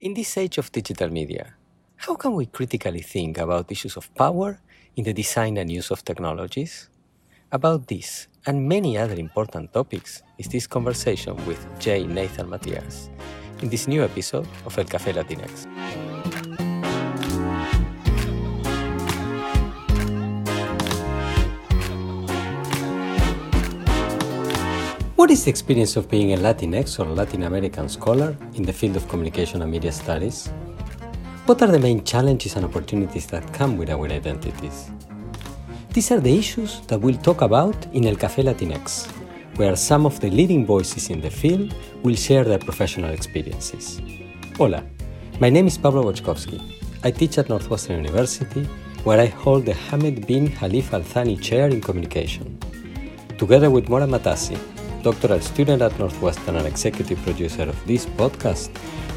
In this age of digital media, how can we critically think about issues of power in the design and use of technologies? About this and many other important topics is this conversation with J. Nathan Matias in this new episode of El Café Latinx. What is the experience of being a Latinx or Latin American scholar in the field of communication and media studies? What are the main challenges and opportunities that come with our identities? These are the issues that we'll talk about in El Café Latinx, where some of the leading voices in the field will share their professional experiences. Hola, my name is Pablo Boczkowski. I teach at Northwestern University, where I hold the Hamad bin Khalifa Al Thani Chair in Communication. Together with Mora Matassi, doctoral student at Northwestern and executive producer of this podcast,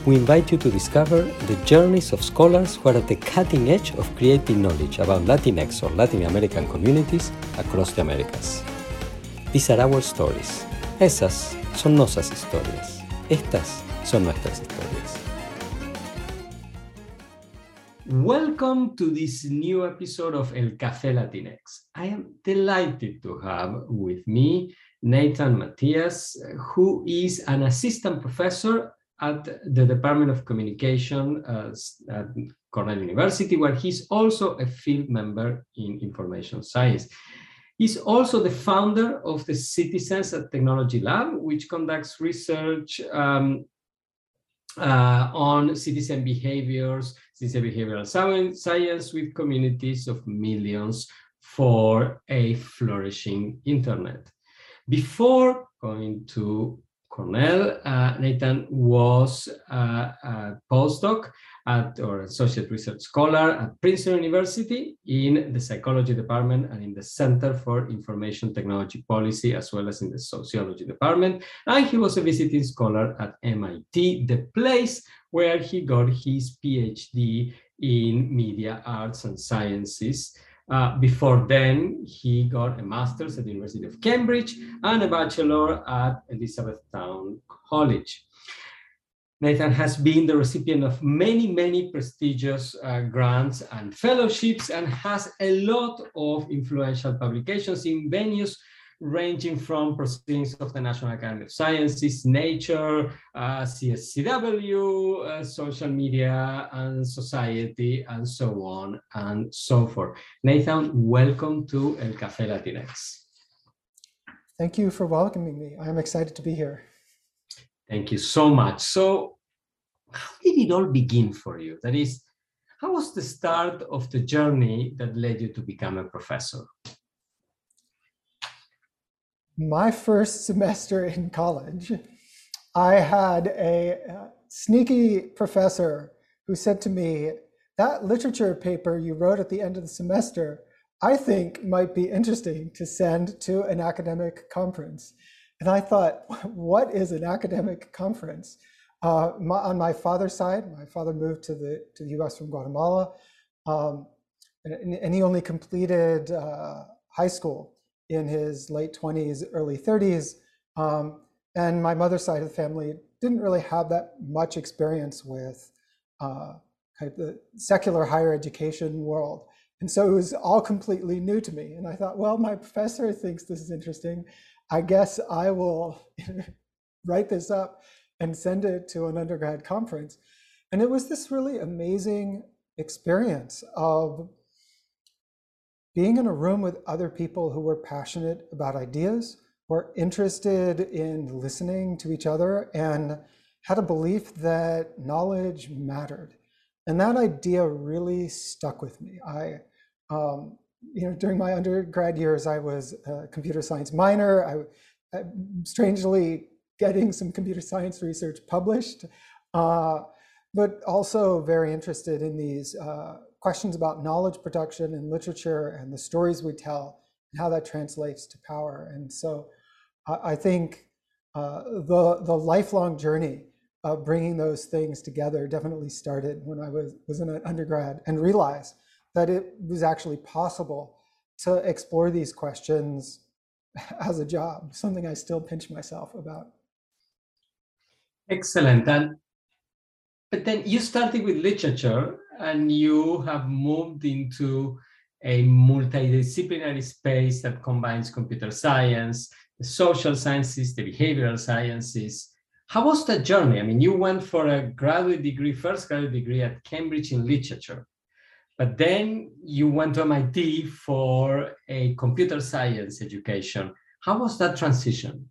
we invite you to discover the journeys of scholars who are at the cutting edge of creating knowledge about Latinx or Latin American communities across the Americas. These are our stories. Esas son nuestras historias. Estas son nuestras historias. Welcome to this new episode of El Café Latinx. I am delighted to have with me Nathan Matias, who is an assistant professor at the Department of Communication uh, at Cornell University, where he's also a field member in information science. He's also the founder of the Citizens and Technology Lab, which conducts research um, uh, on citizen behaviors, citizen behavioral science with communities of millions for a flourishing internet. Before going to Cornell, uh, Nathan was uh, a postdoc at, or associate research scholar at Princeton University in the psychology department and in the Center for Information Technology Policy, as well as in the sociology department. And he was a visiting scholar at MIT, the place where he got his PhD in media arts and sciences. Uh, before then, he got a master's at the University of Cambridge and a bachelor at Elizabethtown College. Nathan has been the recipient of many, many prestigious uh, grants and fellowships and has a lot of influential publications in venues ranging from proceedings of the National Academy of Sciences, Nature, uh, CSCW, uh, social media and society, and so on and so forth. Nathan, welcome to El Café Latinx. Thank you for welcoming me. I'm excited to be here. Thank you so much. So, how did it all begin for you? That is, how was the start of the journey that led you to become a professor? My first semester in college, I had a uh, sneaky professor who said to me, That literature paper you wrote at the end of the semester, I think might be interesting to send to an academic conference. And I thought, What is an academic conference? Uh, my, on my father's side, my father moved to the, to the US from Guatemala, um, and, and, he only completed uh, high school in his late 20s, early 30s. Um, and my mother's side of the family didn't really have that much experience with uh, kind of the secular higher education world. And so it was all completely new to me. And I thought, well, my professor thinks this is interesting. I guess I will write this up and send it to an undergrad conference. And it was this really amazing experience of being in a room with other people who were passionate about ideas, were interested in listening to each other, and had a belief that knowledge mattered. And that idea really stuck with me. I, um, you know, during my undergrad years, I was a computer science minor. I, I strangely getting some computer science research published, uh, but also very interested in these uh, questions about knowledge production and literature and the stories we tell and how that translates to power. And so I think uh, the, the lifelong journey of bringing those things together definitely started when I was, was an undergrad and realized that it was actually possible to explore these questions as a job, something I still pinch myself about. Excellent. And but then you started with literature and you have moved into a multidisciplinary space that combines computer science, the social sciences, the behavioral sciences. How was that journey? I mean, you went for a graduate degree, first graduate degree at Cambridge in literature, but then you went to MIT for a computer science education. How was that transition?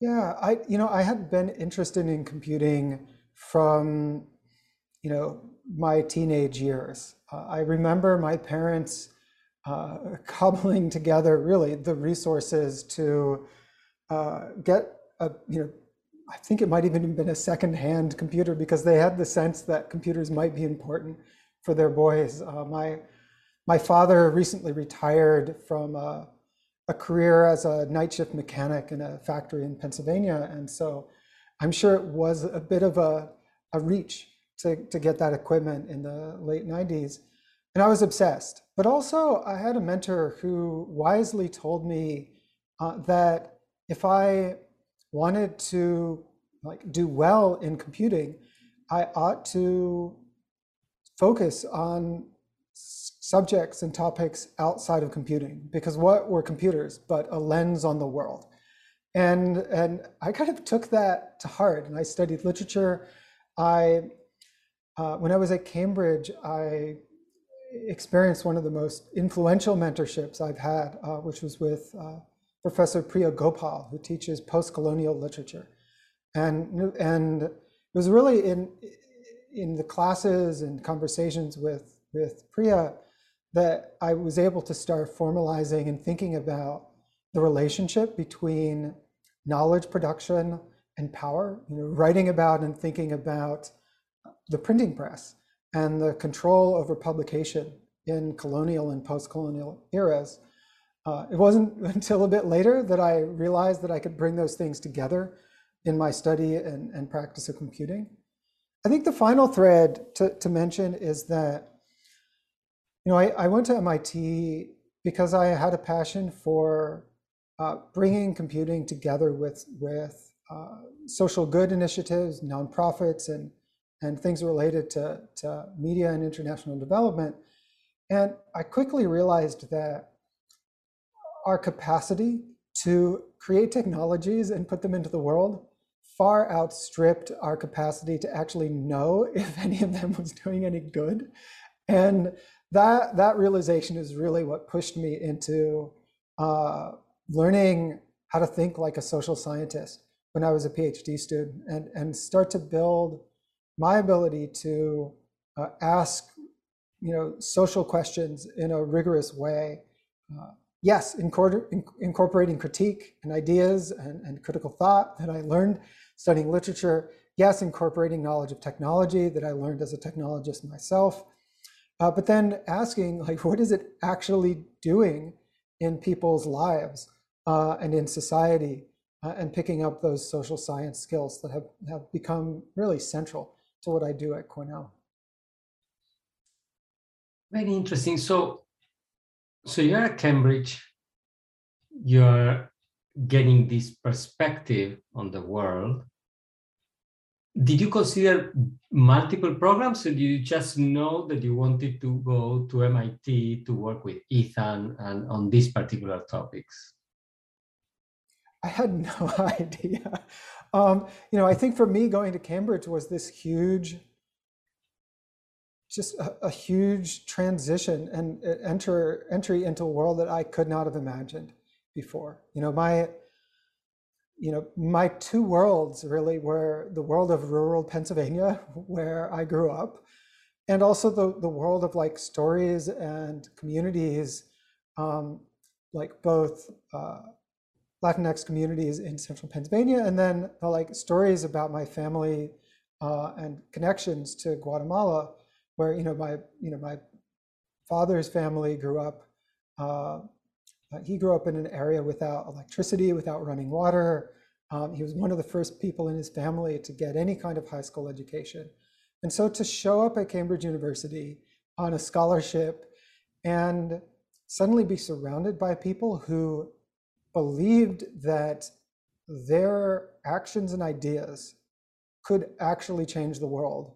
Yeah, I you know I had been interested in computing from you know my teenage years. Uh, I remember my parents uh, cobbling together really the resources to uh, get a you know I think it might even have been a second-hand computer because they had the sense that computers might be important for their boys. Uh, my my father recently retired from a, a career as a night shift mechanic in a factory in Pennsylvania, and so I'm sure it was a bit of a, a reach to, to get that equipment in the late 90s. And I was obsessed. But also, I had a mentor who wisely told me uh, that if I wanted to like do well in computing, I ought to focus on subjects and topics outside of computing because what were computers but a lens on the world and and i kind of took that to heart and i studied literature i uh, when I was at Cambridge, I experienced one of the most influential mentorships I've had, uh, which was with uh, Professor Priya Gopal, who teaches post-colonial literature. And, and it was really in, in the classes and conversations with, with Priya that I was able to start formalizing and thinking about the relationship between knowledge production and power, you know, writing about and thinking about the printing press and the control over publication in colonial and post-colonial eras. Uh, it wasn't until a bit later that I realized that I could bring those things together in my study and, and practice of computing. I think the final thread to, to mention is that, you know, I, I went to MIT because I had a passion for uh, bringing computing together with, with uh, social good initiatives, nonprofits, and and things related to, to media and international development. And I quickly realized that our capacity to create technologies and put them into the world far outstripped our capacity to actually know if any of them was doing any good. And that, that realization is really what pushed me into uh, learning how to think like a social scientist when I was a PhD student and, and start to build my ability to uh, ask you know social questions in a rigorous way uh, yes incorporating critique and ideas and, and, critical thought that i learned studying literature yes incorporating knowledge of technology that i learned as a technologist myself uh, but then asking like what is it actually doing in people's lives uh, and in society uh, and picking up those social science skills that have, have become really central to what I do at Cornell. Very interesting. So, so you're at Cambridge, you're getting this perspective on the world. Did you consider multiple programs or did you just know that you wanted to go to MIT to work with Ethan and on these particular topics? I had no idea. Um, you know, I think for me, going to Cambridge was this huge, just a, a huge transition and uh, enter entry into a world that I could not have imagined before. You know, my you know, my two worlds really were the world of rural Pennsylvania, where I grew up, and also the, the world of like stories and communities, um, like both uh, Latinx communities in central Pennsylvania, and then uh, like stories about my family uh, and connections to Guatemala, where you know my you know my father's family grew up. Uh, he grew up in an area without electricity, without running water. Um, he was one of the first people in his family to get any kind of high school education. And so to show up at Cambridge University on a scholarship and suddenly be surrounded by people who believed that their actions and ideas could actually change the world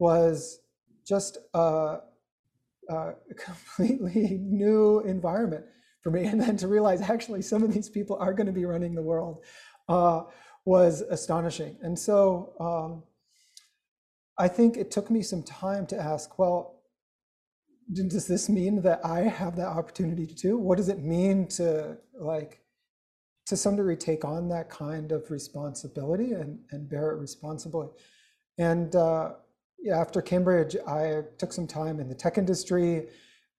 was just a, a completely new environment for me. And then to realize actually some of these people are going to be running the world uh, was astonishing. And so um, I think it took me some time to ask, well, does this mean that I have that opportunity to do? What does it mean to like to some degree take on that kind of responsibility and, and bear it responsibly? And uh, after Cambridge, I took some time in the tech industry.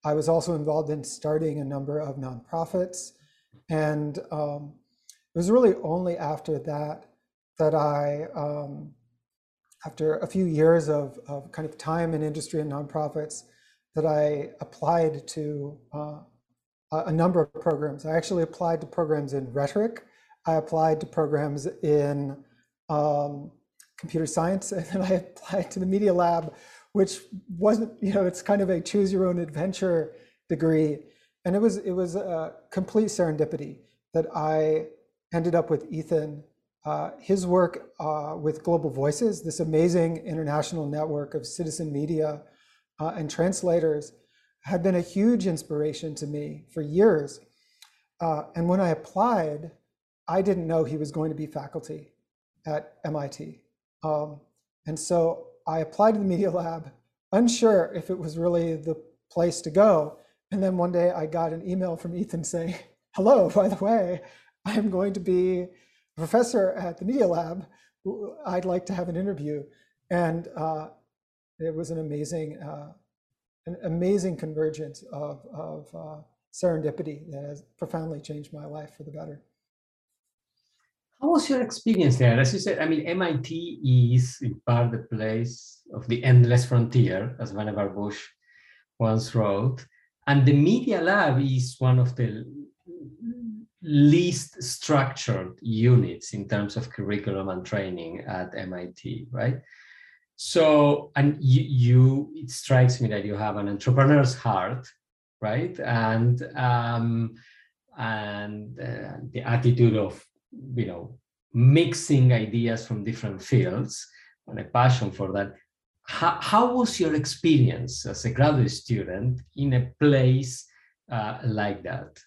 I was also involved in starting a number of nonprofits. And um, it was really only after that that I, um, after a few years of, of kind of time in industry and nonprofits, that I applied to uh, a number of programs. I actually applied to programs in rhetoric. I applied to programs in um, computer science, and then I applied to the Media Lab, which wasn't, you know, it's kind of a choose your own adventure degree. And it was it was a complete serendipity that I ended up with Ethan. Uh, his work uh, with Global Voices, this amazing international network of citizen media uh, and translators had been a huge inspiration to me for years. Uh, and when I applied, I didn't know he was going to be faculty at MIT. Um, and so I applied to the Media Lab, unsure if it was really the place to go. And then one day I got an email from Ethan saying, hello, by the way, I'm going to be a professor at the Media Lab. I'd like to have an interview. And uh, it was an amazing, uh, an amazing convergence of, of uh, serendipity that has profoundly changed my life for the better. How was your experience there? As you said, I mean, MIT is in part the place of the endless frontier, as Vannevar Bush once wrote. And the Media Lab is one of the least structured units in terms of curriculum and training at MIT, right? So, and you, you, it strikes me that you have an entrepreneur's heart, right? And um, and uh, the attitude of, you know, mixing ideas from different fields and a passion for that. How, how was your experience as a graduate student in a place uh, like that?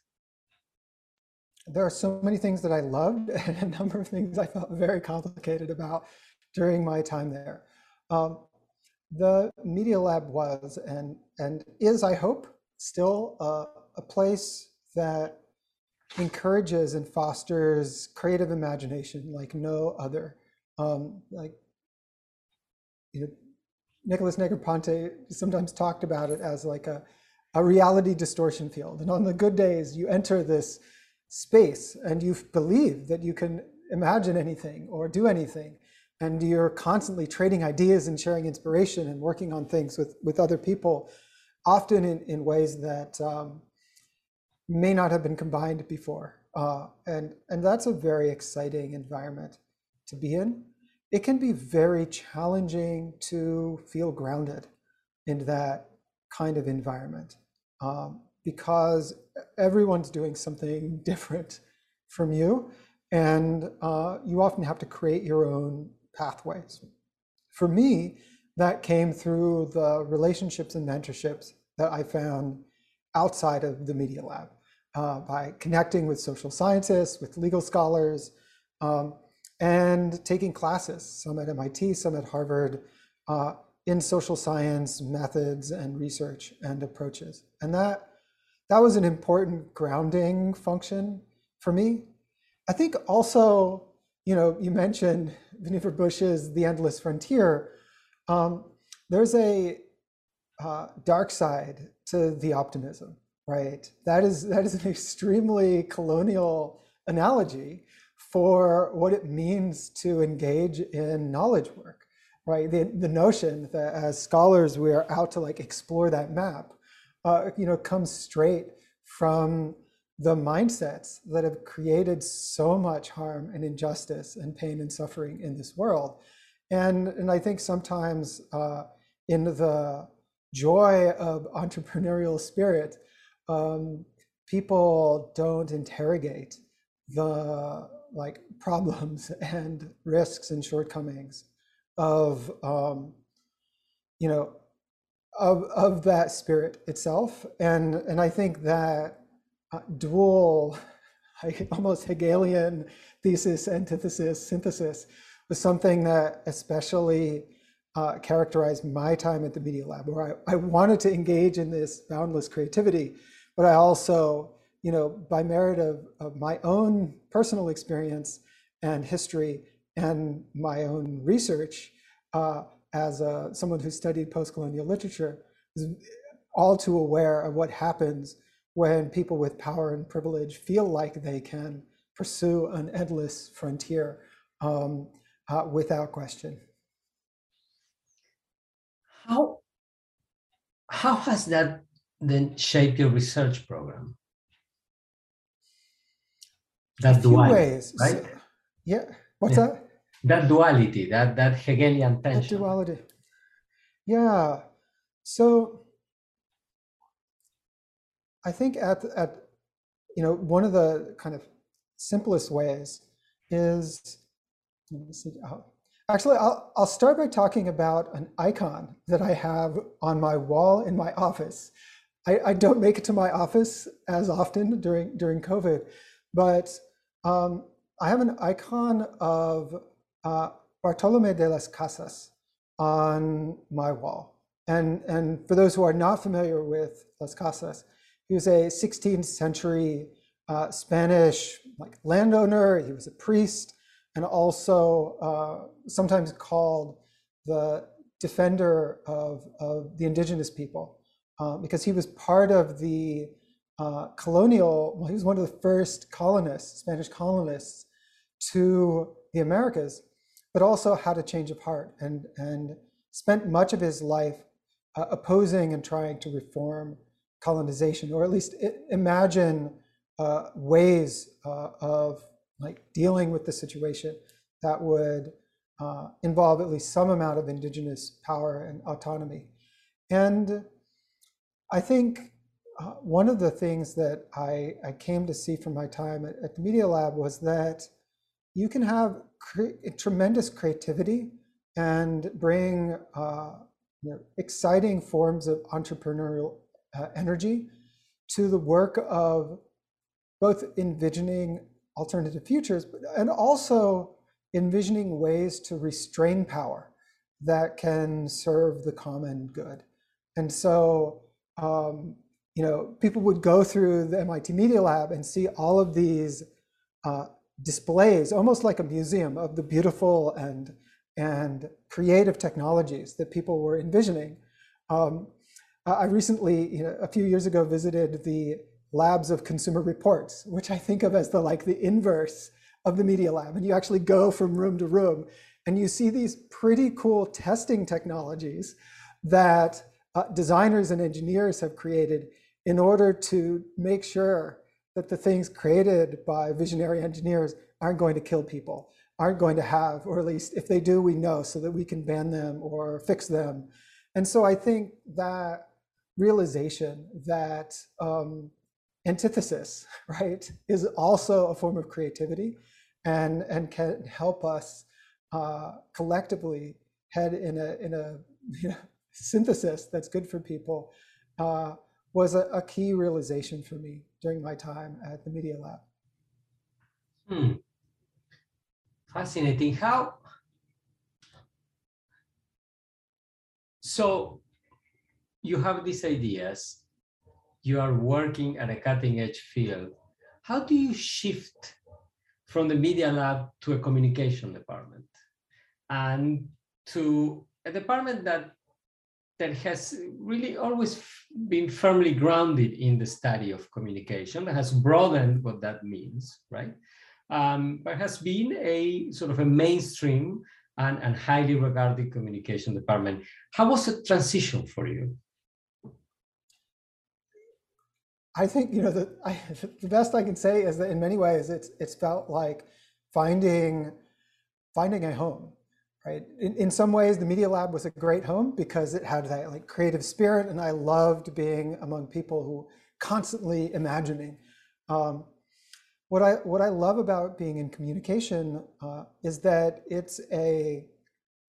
There are so many things that I loved and a number of things I felt very complicated about during my time there. Um, the Media Lab was and, and is, I hope, still uh, a place that encourages and fosters creative imagination like no other. Um, like, you know, Nicholas Negroponte sometimes talked about it as like a, a reality distortion field. And on the good days, you enter this space and you believe that you can imagine anything or do anything and you're constantly trading ideas and sharing inspiration and working on things with, with other people, often in, in ways that um, may not have been combined before. Uh, and, and that's a very exciting environment to be in. It can be very challenging to feel grounded in that kind of environment um, because everyone's doing something different from you. And uh, you often have to create your own pathways. For me, that came through the relationships and mentorships that I found outside of the Media Lab uh, by connecting with social scientists, with legal scholars, um, and taking classes, some at MIT, some at Harvard, uh, in social science methods and research and approaches. And that, that was an important grounding function for me. I think also you know, you mentioned Vannevar Bush's The Endless Frontier. Um, there's a uh, dark side to the optimism, right? That is that is an extremely colonial analogy for what it means to engage in knowledge work, right? The, the notion that as scholars we are out to like explore that map, uh, you know, comes straight from the mindsets that have created so much harm and injustice and pain and suffering in this world. And, and I think sometimes uh, in the joy of entrepreneurial spirit, um, people don't interrogate the like problems and risks and shortcomings of um, you know of of that spirit itself, and and I think that uh, dual, almost Hegelian thesis, antithesis, synthesis was something that especially uh, characterized my time at the Media Lab, where I, I wanted to engage in this boundless creativity, but I also, you know, by merit of, of my own personal experience and history and my own research uh, as a, someone who studied post-colonial literature, all too aware of what happens when people with power and privilege feel like they can pursue an endless frontier um, uh, without question. How, how has that then shaped your research program? That duality, ways. right? So, yeah. What's yeah. that? That duality, that that Hegelian tension. That duality. Yeah. So I think at at you know one of the kind of simplest ways is Actually, I'll, I'll start by talking about an icon that I have on my wall in my office. I, I don't make it to my office as often during, during COVID, but um, I have an icon of uh, Bartolome de las Casas on my wall. And, and for those who are not familiar with Las Casas, he was a 16th century uh, Spanish like landowner. He was a priest and also uh, sometimes called the defender of, of the indigenous people, uh, because he was part of the uh, colonial, well, he was one of the first colonists, Spanish colonists to the Americas, but also had a change of heart and, and spent much of his life uh, opposing and trying to reform colonization, or at least imagine uh, ways uh, of like dealing with the situation that would uh, involve at least some amount of indigenous power and autonomy. And I think uh, one of the things that I, I, came to see from my time at, at the Media Lab was that you can have cre tremendous creativity and bring uh, you know, exciting forms of entrepreneurial uh, energy to the work of both envisioning alternative futures, and also envisioning ways to restrain power that can serve the common good. And so, um, you know, people would go through the MIT Media Lab and see all of these uh, displays, almost like a museum of the beautiful and and creative technologies that people were envisioning. Um, I recently, you know, a few years ago, visited the labs of consumer reports, which I think of as the like the inverse of the media lab. And you actually go from room to room and you see these pretty cool testing technologies that uh, designers and engineers have created in order to make sure that the things created by visionary engineers aren't going to kill people, aren't going to have, or at least if they do, we know so that we can ban them or fix them. And so I think that realization that um, antithesis, right, is also a form of creativity and, and can help us uh, collectively head in a, in a you know, synthesis that's good for people uh, was a, a, key realization for me during my time at the Media Lab. Hmm. Fascinating. How? So you have these ideas you are working at a cutting edge field, how do you shift from the media lab to a communication department and to a department that that has really always been firmly grounded in the study of communication, that has broadened what that means, right? Um, but has been a sort of a mainstream and, and highly regarded communication department. How was the transition for you? I think you know the I, the best I can say is that in many ways it's it's felt like finding finding a home, right? In, in some ways, the Media Lab was a great home because it had that like creative spirit, and I loved being among people who constantly imagining. Um, what I what I love about being in communication uh, is that it's a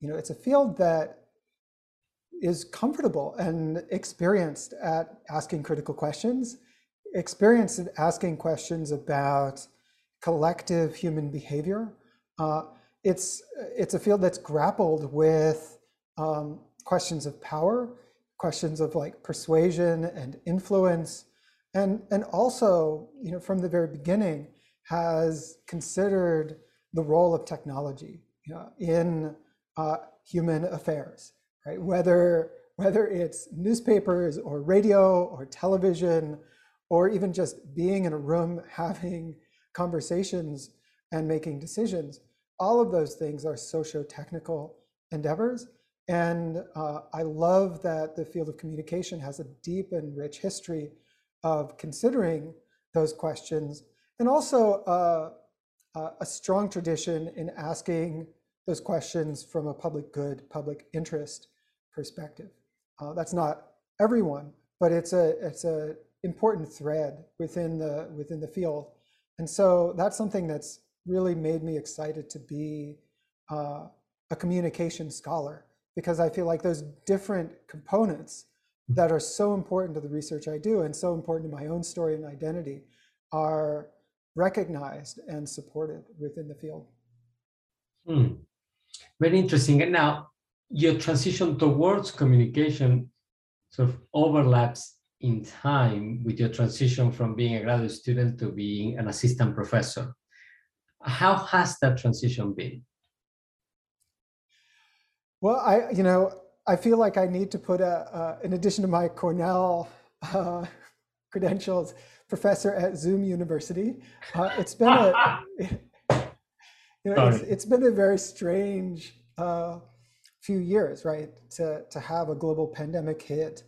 you know, it's a field that is comfortable and experienced at asking critical questions, experienced at asking questions about collective human behavior. Uh, it's it's a field that's grappled with um, questions of power, questions of like persuasion and influence, and and also you know from the very beginning has considered the role of technology you know, in uh, human affairs, right? Whether whether it's newspapers or radio or television, or even just being in a room having conversations and making decisions, all of those things are socio-technical endeavors. And uh, I love that the field of communication has a deep and rich history of considering those questions, and also uh, uh, a strong tradition in asking those questions from a public good, public interest perspective. Uh, that's not everyone, but it's a it's a important thread within the within the field, and so that's something that's really made me excited to be uh, a communication scholar because I feel like those different components that are so important to the research I do and so important to my own story and identity are recognized and supported within the field. Hmm. Very interesting. And now your transition towards communication sort of overlaps in time with your transition from being a graduate student to being an assistant professor. How has that transition been? Well, I, you know, I feel like I need to put a, uh, in addition to my Cornell uh, credentials, professor at Zoom University. Uh, it's been a, you know, it's, it's been a very strange uh, few years, right? To to have a global pandemic hit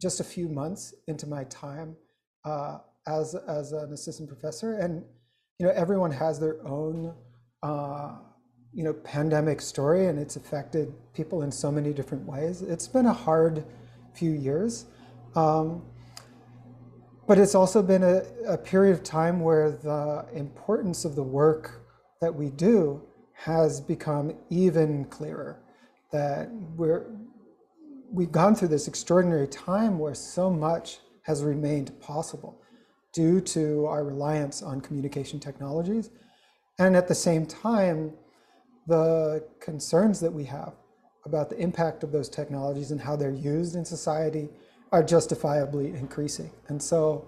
just a few months into my time uh, as as an assistant professor, and you know, everyone has their own uh, you know pandemic story and it's affected people in so many different ways. It's been a hard few years um, but it's also been a, a, period of time where the importance of the work that we do has become even clearer that we're we've gone through this extraordinary time where so much has remained possible due to our reliance on communication technologies and at the same time the concerns that we have about the impact of those technologies and how they're used in society are justifiably increasing. And so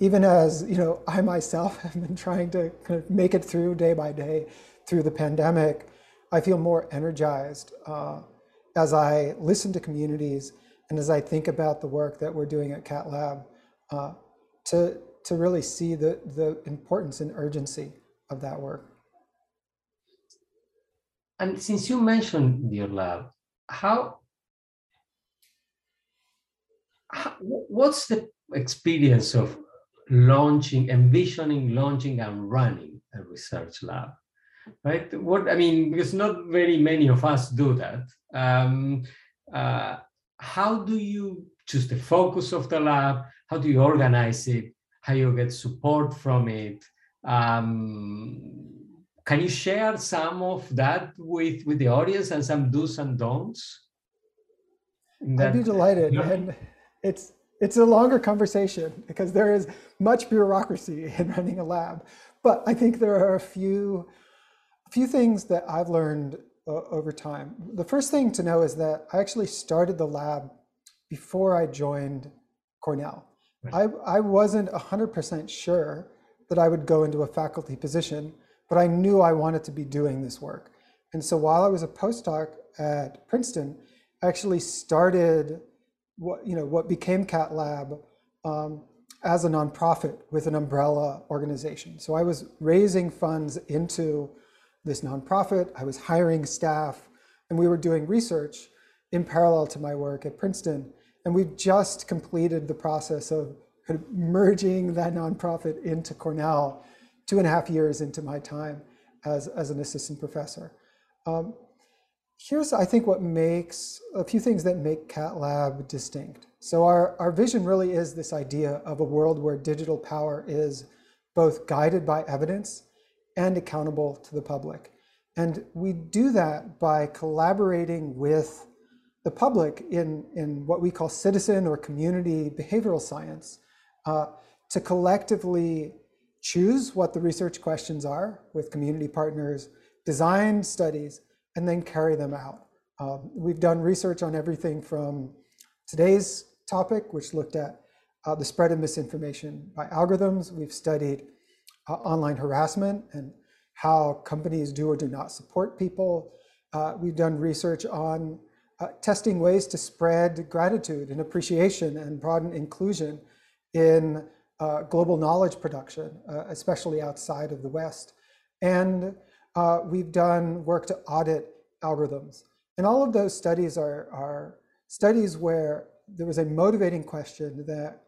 even as you know, I myself have been trying to kind of make it through day by day through the pandemic, I feel more energized uh, as I listen to communities and as I think about the work that we're doing at Cat Lab uh, to, to really see the, the importance and urgency of that work. And since you mentioned your lab, how, how what's the experience of launching, envisioning, launching, and running a research lab? Right? What I mean, because not very many of us do that. Um, uh, how do you choose the focus of the lab? How do you organize it? How you get support from it? Um, can you share some of that with, with the audience and some do's and don'ts? I'd be delighted. And it's it's a longer conversation because there is much bureaucracy in running a lab. But I think there are a few a few things that I've learned uh, over time. The first thing to know is that I actually started the lab before I joined Cornell. Right. I, I wasn't 100% sure that I would go into a faculty position but I knew I wanted to be doing this work. And so while I was a postdoc at Princeton, I actually started what you know what became Cat Lab um, as a nonprofit with an umbrella organization. So I was raising funds into this nonprofit. I was hiring staff, and we were doing research in parallel to my work at Princeton. And we've just completed the process of merging that nonprofit into Cornell two and a half years into my time as, as an assistant professor. Um, here's, I think, what makes a few things that make Cat Lab distinct. So our, our vision really is this idea of a world where digital power is both guided by evidence and accountable to the public. And we do that by collaborating with the public in, in what we call citizen or community behavioral science uh, to collectively choose what the research questions are with community partners, design studies, and then carry them out. Um, we've done research on everything from today's topic, which looked at uh, the spread of misinformation by algorithms. We've studied uh, online harassment and how companies do or do not support people. Uh, we've done research on uh, testing ways to spread gratitude and appreciation and broaden inclusion in uh, global knowledge production, uh, especially outside of the West. And uh, we've done work to audit algorithms. And all of those studies are, are studies where there was a motivating question that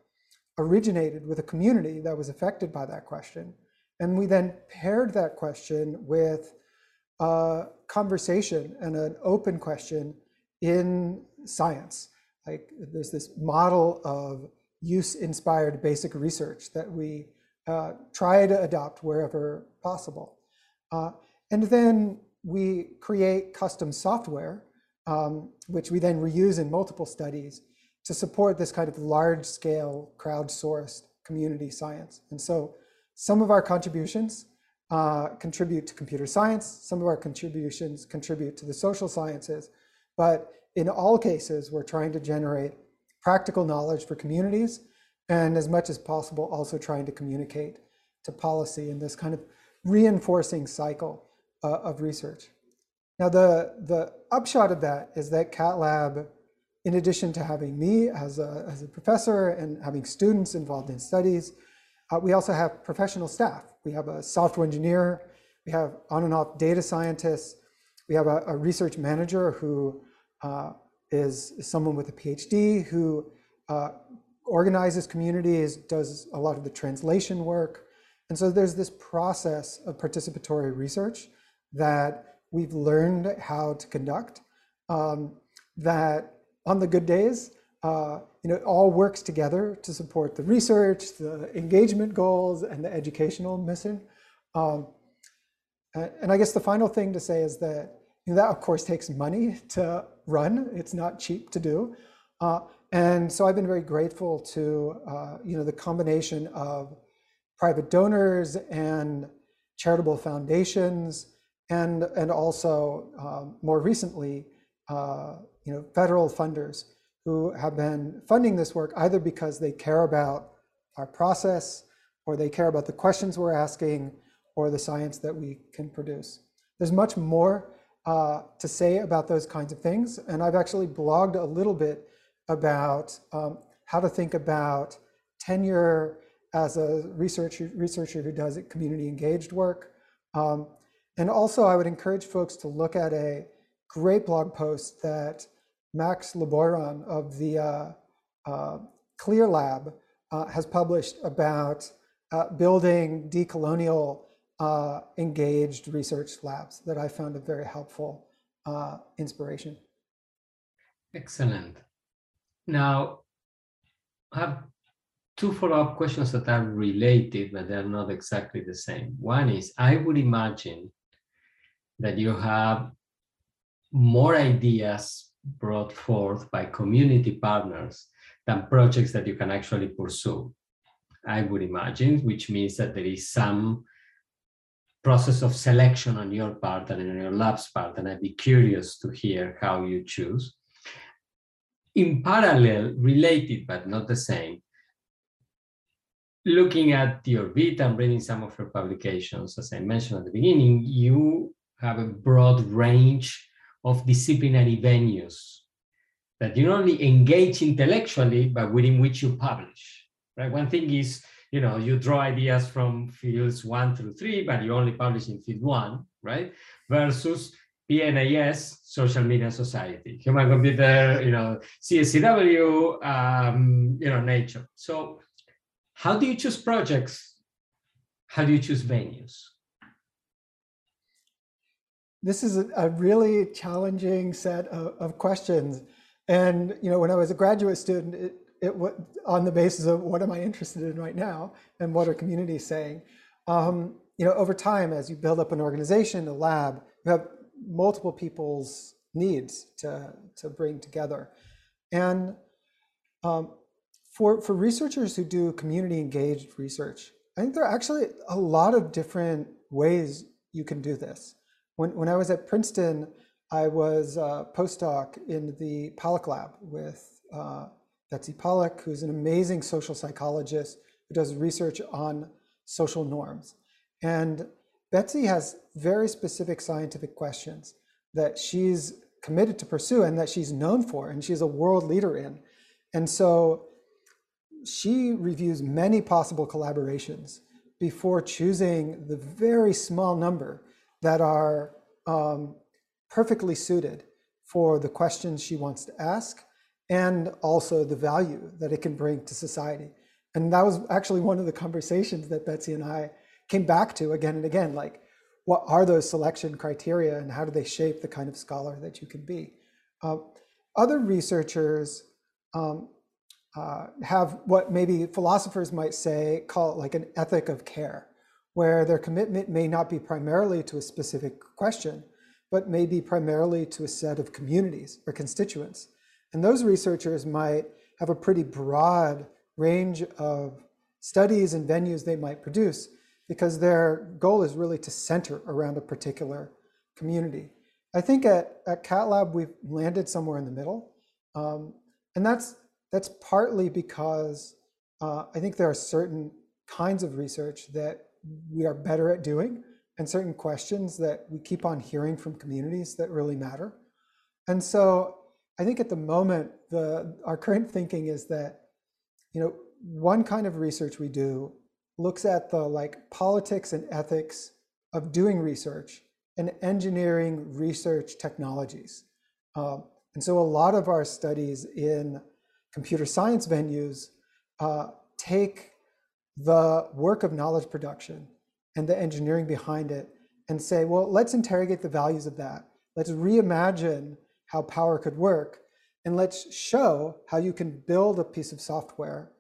originated with a community that was affected by that question. And we then paired that question with a conversation and an open question in science. Like there's this model of use-inspired basic research that we uh, try to adopt wherever possible. Uh, and then we create custom software, um, which we then reuse in multiple studies to support this kind of large-scale crowdsourced community science. And so some of our contributions uh, contribute to computer science, some of our contributions contribute to the social sciences, but in all cases, we're trying to generate practical knowledge for communities, and as much as possible, also trying to communicate to policy in this kind of reinforcing cycle uh, of research. Now, the, the upshot of that is that Cat Lab, in addition to having me as a, as a professor and having students involved in studies, we also have professional staff. We have a software engineer, we have on and off data scientists, we have a, a research manager who uh, is someone with a PhD who uh, organizes communities, does a lot of the translation work. And so there's this process of participatory research that we've learned how to conduct um, that on the good days, uh, you know, all works together to support the research, the engagement goals, and the educational mission. Um, and I guess the final thing to say is that you know, that of course takes money to run. It's not cheap to do. Uh, and so I've been very grateful to, uh, you know, the combination of private donors and charitable foundations, and, and also um, more recently, uh, you know, federal funders who have been funding this work either because they care about our process or they care about the questions we're asking or the science that we can produce. There's much more uh, to say about those kinds of things. And I've actually blogged a little bit about um, how to think about tenure as a researcher, researcher who does community engaged work. Um, and also I would encourage folks to look at a great blog post that Max Liboiron of the uh, uh, CLEAR Lab uh, has published about building decolonial engaged research labs that I found a very helpful inspiration. Excellent. Now, I have two follow-up questions that are related, but they're not exactly the same. One is, I would imagine that you have more ideas brought forth by community partners than projects that you can actually pursue. I would imagine, which means that there is some process of selection on your part and on your lab's part, and I'd be curious to hear how you choose. In parallel, related but not the same, looking at your bit and reading some of your publications, as I mentioned at the beginning, you have a broad range of disciplinary venues that you not only engage intellectually, but within which you publish. Right? One thing is you know, you draw ideas from fields one through three, but you only publish in field one, right? Versus PNAS, social media society, human computer, you know, CSCW, um, you know, nature. So how do you choose projects? How do you choose venues? This is a, really challenging set of, of questions. And, you know, when I was a graduate student, it, it on the basis of what am I interested in right now and what are communities saying. Um, you know, over time, as you build up an organization, a lab, you have multiple people's needs to, to bring together. And um, for, for researchers who do community engaged research, I think there are actually a lot of different ways you can do this. When, when I was at Princeton, I was a postdoc in the Paluck Lab with uh, Betsy Paluck, who's an amazing social psychologist who does research on social norms. And Betsy has very specific scientific questions that she's committed to pursue and that she's known for and she's a world leader in. And so she reviews many possible collaborations before choosing the very small number that are um, perfectly suited for the questions she wants to ask and also the value that it can bring to society. And that was actually one of the conversations that Betsy and I came back to again and again, like what are those selection criteria and how do they shape the kind of scholar that you can be? Uh, other researchers um, uh, have what maybe philosophers might say, call it like an ethic of care, where their commitment may not be primarily to a specific question, but may be primarily to a set of communities or constituents. And those researchers might have a pretty broad range of studies and venues they might produce because their goal is really to center around a particular community. I think at, at CatLab, we've landed somewhere in the middle. Um, and that's, that's partly because uh, I think there are certain kinds of research that we are better at doing and certain questions that we keep on hearing from communities that really matter. And so I think at the moment, the, our current thinking is that, you know, one kind of research we do looks at the like politics and ethics of doing research and engineering research technologies. Um, and so a lot of our studies in computer science venues uh, take the work of knowledge production and the engineering behind it and say, well, let's interrogate the values of that. Let's reimagine how power could work. And let's show how you can build a piece of software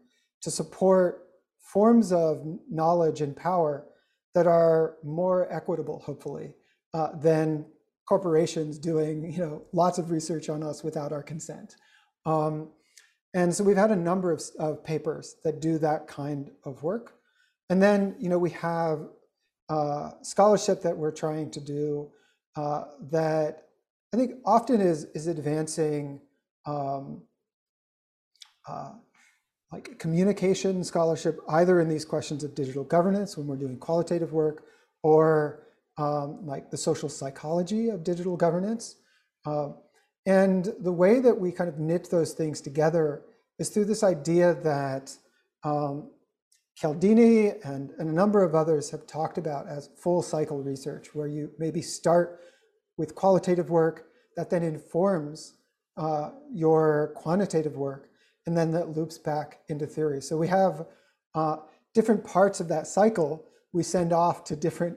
to support forms of knowledge and power that are more equitable, hopefully, uh, than corporations doing you know lots of research on us without our consent. Um, and so we've had a number of, of, papers that do that kind of work. And then you know we have uh, scholarship that we're trying to do uh, that I think often is is advancing um, uh, like communication scholarship, either in these questions of digital governance when we're doing qualitative work, or um, like the social psychology of digital governance. Uh, and the way that we kind of knit those things together is through this idea that um, Cialdini and, and a number of others have talked about as full cycle research, where you maybe start with qualitative work that then informs uh, your quantitative work, and then that loops back into theory. So we have uh, different parts of that cycle we send off to different,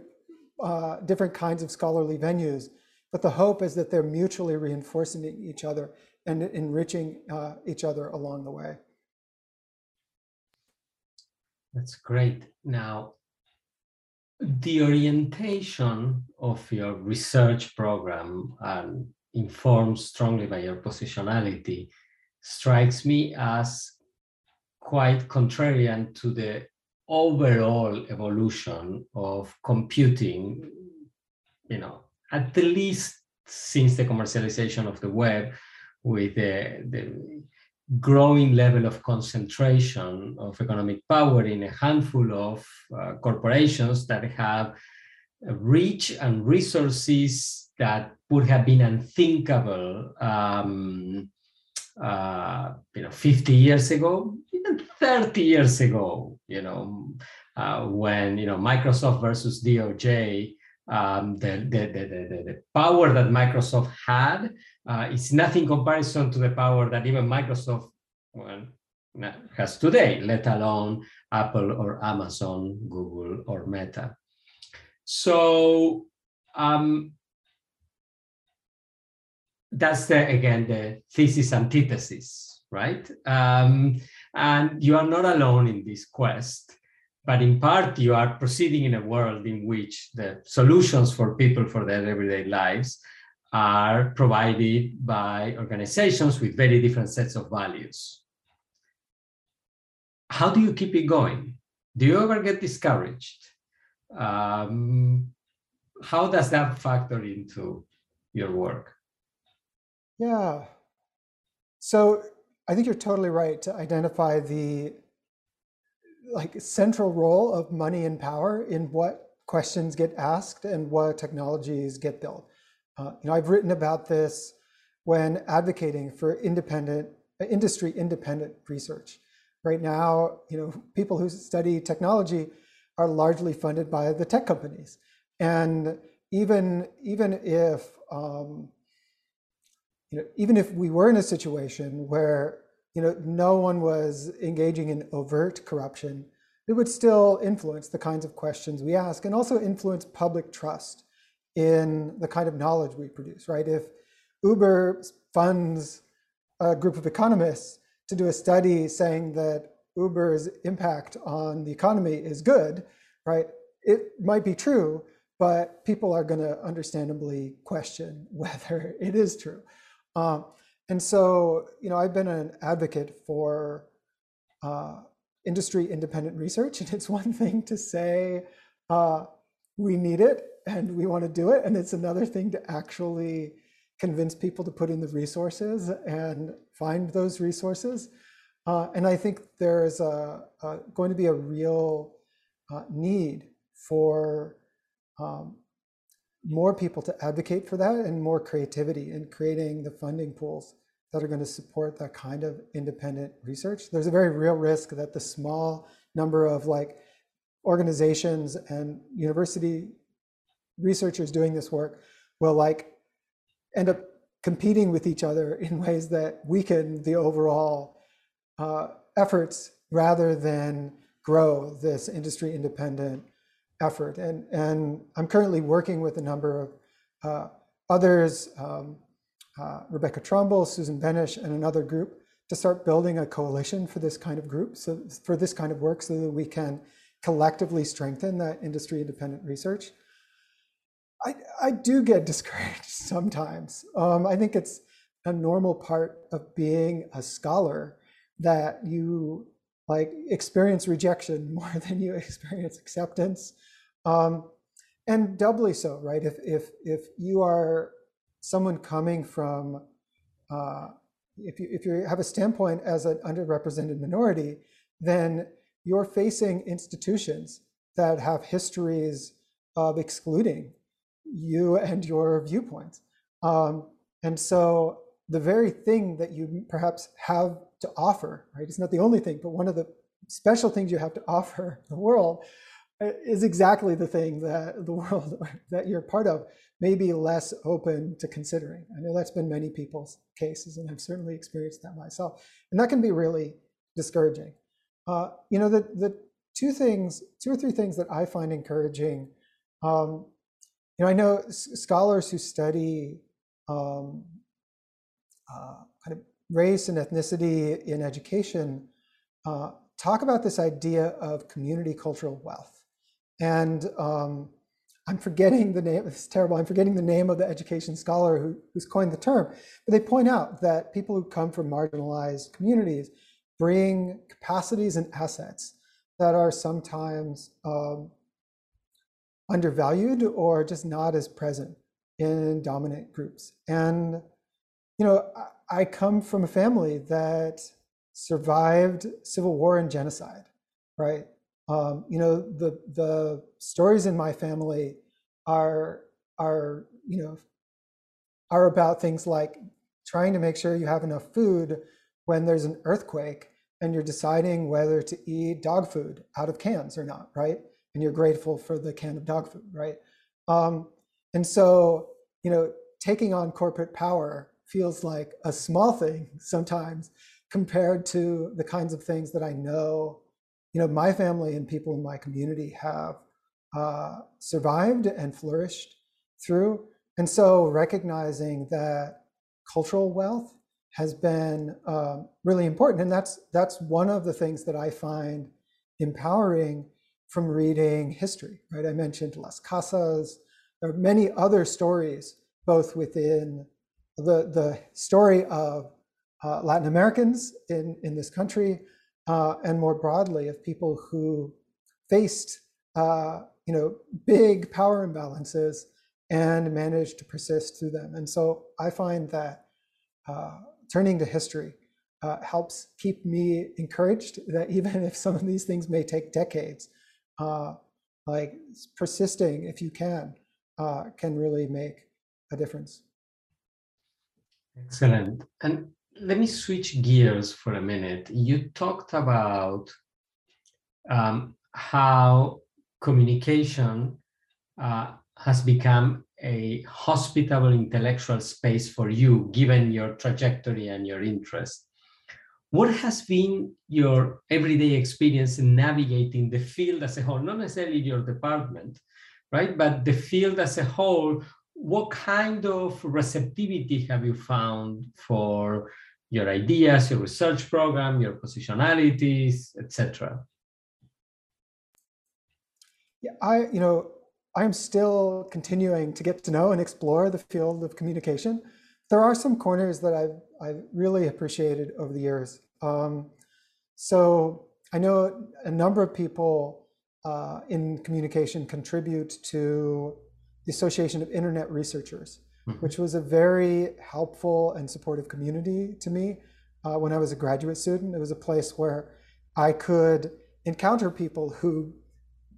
uh, different kinds of scholarly venues, but the hope is that they're mutually reinforcing each other and enriching uh, each other along the way. That's great. Now, the orientation of your research program and informed strongly by your positionality strikes me as quite contrarian to the overall evolution of computing, you know, at the least since the commercialization of the web with the, the growing level of concentration of economic power in a handful of uh, corporations that have reach and resources that would have been unthinkable um, uh, you know 50 years ago even 30 years ago you know uh, when you know microsoft versus doj um, the, the, the, the, power that microsoft had uh, is nothing comparison to the power that even microsoft well, has today let alone apple or amazon google or meta so um, that's the again the thesis antithesis, right? Um, and you are not alone in this quest. But in part you are proceeding in a world in which the solutions for people for their everyday lives are provided by organizations with very different sets of values. How do you keep it going? Do you ever get discouraged? Um, how does that factor into your work? Yeah. So I think you're totally right to identify the like central role of money and power in what questions get asked and what technologies get built. Uh, you know, I've written about this when advocating for independent, industry independent research. Right now, you know, people who study technology are largely funded by the tech companies, and even even if um, you know, even if we were in a situation where you know no one was engaging in overt corruption, it would still influence the kinds of questions we ask, and also influence public trust in the kind of knowledge we produce, right? If Uber funds a group of economists to do a study saying that Uber's impact on the economy is good, right? It might be true, but people are going to understandably question whether it is true. Um, and so, you know, I've been an advocate for uh, industry independent research, and it's one thing to say uh, we need it and we want to do it. And it's another thing to actually convince people to put in the resources and find those resources. Uh, and I think there is a, a, going to be a real uh, need for um, more people to advocate for that and more creativity in creating the funding pools that are going to support that kind of independent research. There's a very real risk that the small number of like organizations and university researchers doing this work will like end up competing with each other in ways that weaken the overall uh, efforts rather than grow this industry independent effort. And, and I'm currently working with a number of uh, others, um, uh, Rebekah Tromble, Susan Benesch, and another group to start building a coalition for this kind of group, so for this kind of work so that we can collectively strengthen that industry independent research. I, I do get discouraged sometimes. Um, I think it's a normal part of being a scholar that you like experience rejection more than you experience acceptance. Um, and doubly so, right? If, if, if you are someone coming from, uh, if, you, if you have a standpoint as an underrepresented minority, then you're facing institutions that have histories of excluding you and your viewpoints. Um, and so the very thing that you perhaps have to offer, right? It's not the only thing, but one of the special things you have to offer the world uh, is exactly the thing that the world that you're part of may be less open to considering. I know that's been many people's cases, and I've certainly experienced that myself. And that can be really discouraging. Uh, you know, the, the two things, two or three things that I find encouraging um, you know, I know scholars who study um, uh, kind of race and ethnicity in education uh, talk about this idea of community cultural wealth. And um, I'm forgetting the name, it's terrible, I'm forgetting the name of the education scholar who, who's coined the term, but they point out that people who come from marginalized communities bring capacities and assets that are sometimes um, undervalued or just not as present in dominant groups. And, you know, I come from a family that survived civil war and genocide, right? Um, you know, the the stories in my family are are you know are about things like trying to make sure you have enough food when there's an earthquake and you're deciding whether to eat dog food out of cans or not, right? and you're grateful for the can of dog food, right? Um, and so, you know, taking on corporate power feels like a small thing sometimes compared to the kinds of things that I know, you know, my family and people in my community have uh, survived and flourished through. And so recognizing that cultural wealth has been um, really important, and that's that's one of the things that I find empowering from reading history, right? I mentioned Las Casas. There are many other stories, both within the, the story of uh, Latin Americans in, in this country uh, and more broadly of people who faced uh, you know, big power imbalances and managed to persist through them. And so I find that uh, turning to history uh, helps keep me encouraged that even if some of these things may take decades, uh, like persisting if you can, can really make a difference. Excellent. And let me switch gears for a minute. You talked about um, how communication uh, has become a hospitable intellectual space for you, given your trajectory and your interest. What has been your everyday experience in navigating the field as a whole, not necessarily your department, right? But the field as a whole, what kind of receptivity have you found for your ideas, your research program, your positionalities, etc.? Yeah, I, you know, I'm still continuing to get to know and explore the field of communication. There are some corners that I've, I've really appreciated over the years. Um, so I know a number of people uh, in communication contribute to the Association of Internet Researchers, mm-hmm. which was a very helpful and supportive community to me uh, when I was a graduate student. It was a place where I could encounter people who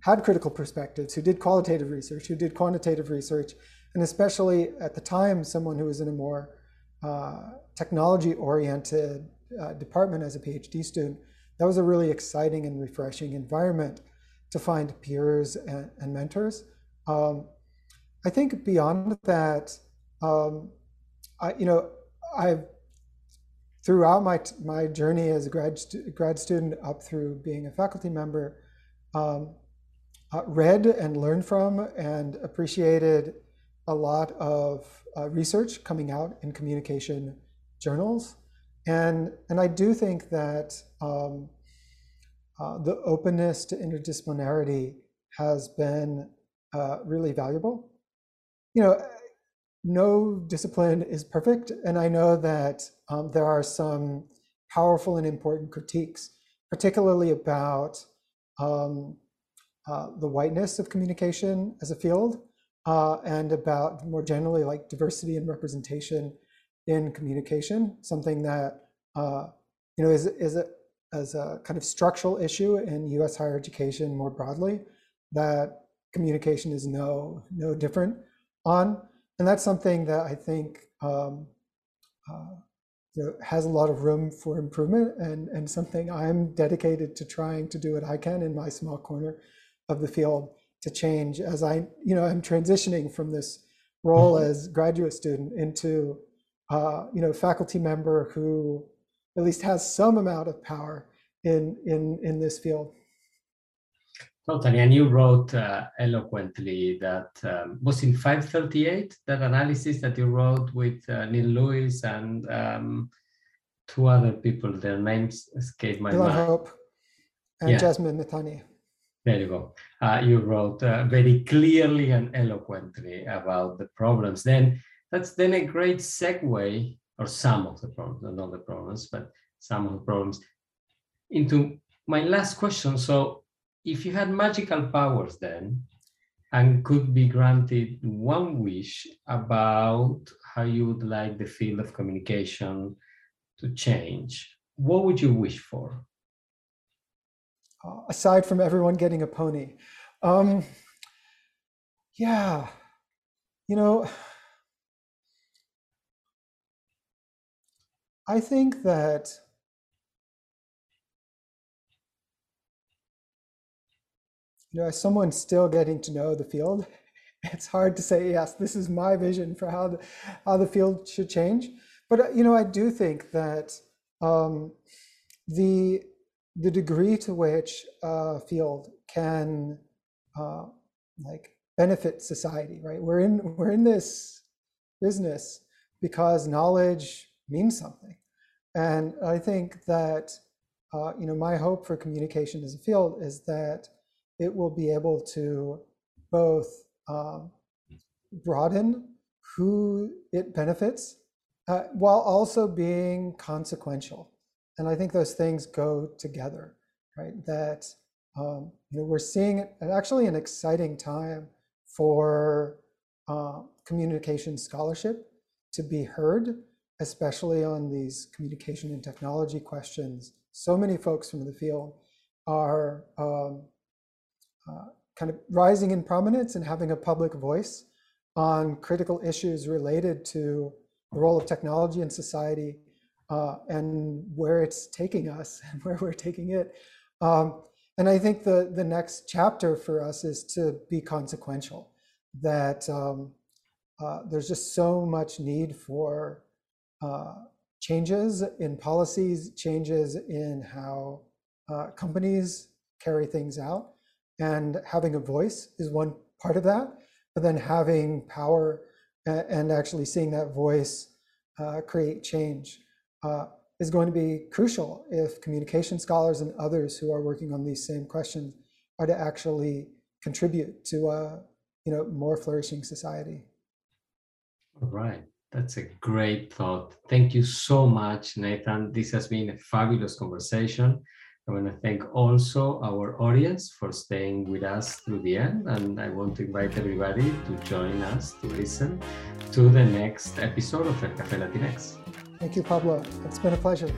had critical perspectives, who did qualitative research, who did quantitative research, and especially at the time, someone who was in a more uh, technology oriented uh, department as a PhD student, that was a really exciting and refreshing environment to find peers and, and mentors. Um, I think beyond that, um, I, you know, I've throughout my my journey as a grad grad student up through being a faculty member, um, uh, read and learned from and appreciated a lot of uh, research coming out in communication journals. And, and I do think that um, uh, the openness to interdisciplinarity has been uh, really valuable. You know, no discipline is perfect, and I know that um, there are some powerful and important critiques, particularly about um, uh, the whiteness of communication as a field, uh, and about more generally like diversity and representation in communication, something that uh, you know is is a as a kind of structural issue in U.S. higher education more broadly that communication is no no different on, and that's something that I think um, uh, you know, has a lot of room for improvement, and and something I'm dedicated to trying to do what I can in my small corner of the field to change as I you know I'm transitioning from this role mm-hmm. as graduate student into uh, you know, faculty member who at least has some amount of power in in in this field. Totally, and you wrote uh, eloquently that um, was in 538 that analysis that you wrote with uh, Neil Lewis and um, two other people. Their names escape my Ilan mind. Hope and yeah. Jasmine Mithani. There you go. Uh, you wrote uh, very clearly and eloquently about the problems. Then that's then a great segue, or some of the problems, not the problems, but some of the problems, into my last question. So, if you had magical powers then, and could be granted one wish about how you would like the field of communication to change, what would you wish for? Uh, aside from everyone getting a pony, um, yeah, you know, I think that you know, as someone still getting to know the field, it's hard to say, yes, this is my vision for how the, how the field should change. But, uh, you know, I do think that um, the, the degree to which a field can uh, like benefit society, right? We're in, we're in this business because knowledge means something. And I think that, uh, you know, my hope for communication as a field is that it will be able to both um, broaden who it benefits uh, while also being consequential. And I think those things go together, right? That um, you know, we're seeing actually an exciting time for uh, communication scholarship to be heard, especially on these communication and technology questions. So many folks from the field are um, uh, kind of rising in prominence and having a public voice on critical issues related to the role of technology in society uh, and where it's taking us and where we're taking it. Um, and I think the, the next chapter for us is to be consequential, that um, uh, there's just so much need for uh, changes in policies, changes in how uh, companies carry things out. And having a voice is one part of that, but then having power and actually seeing that voice uh, create change uh, is going to be crucial if communication scholars and others who are working on these same questions are to actually contribute to a you know more flourishing society. All right. That's a great thought. Thank you so much, Nathan. This has been a fabulous conversation. I want to thank also our audience for staying with us through the end. And I want to invite everybody to join us to listen to the next episode of El Café Latinx. Thank you, Pablo. It's been a pleasure.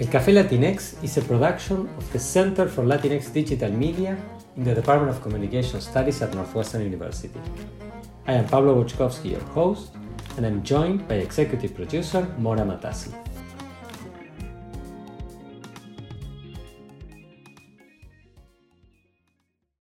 El Café Latinx is a production of the Center for Latinx Digital Media in the Department of Communication Studies at Northwestern University. I am Pablo Boczkowski, your host, and I'm joined by executive producer Mora Matassi.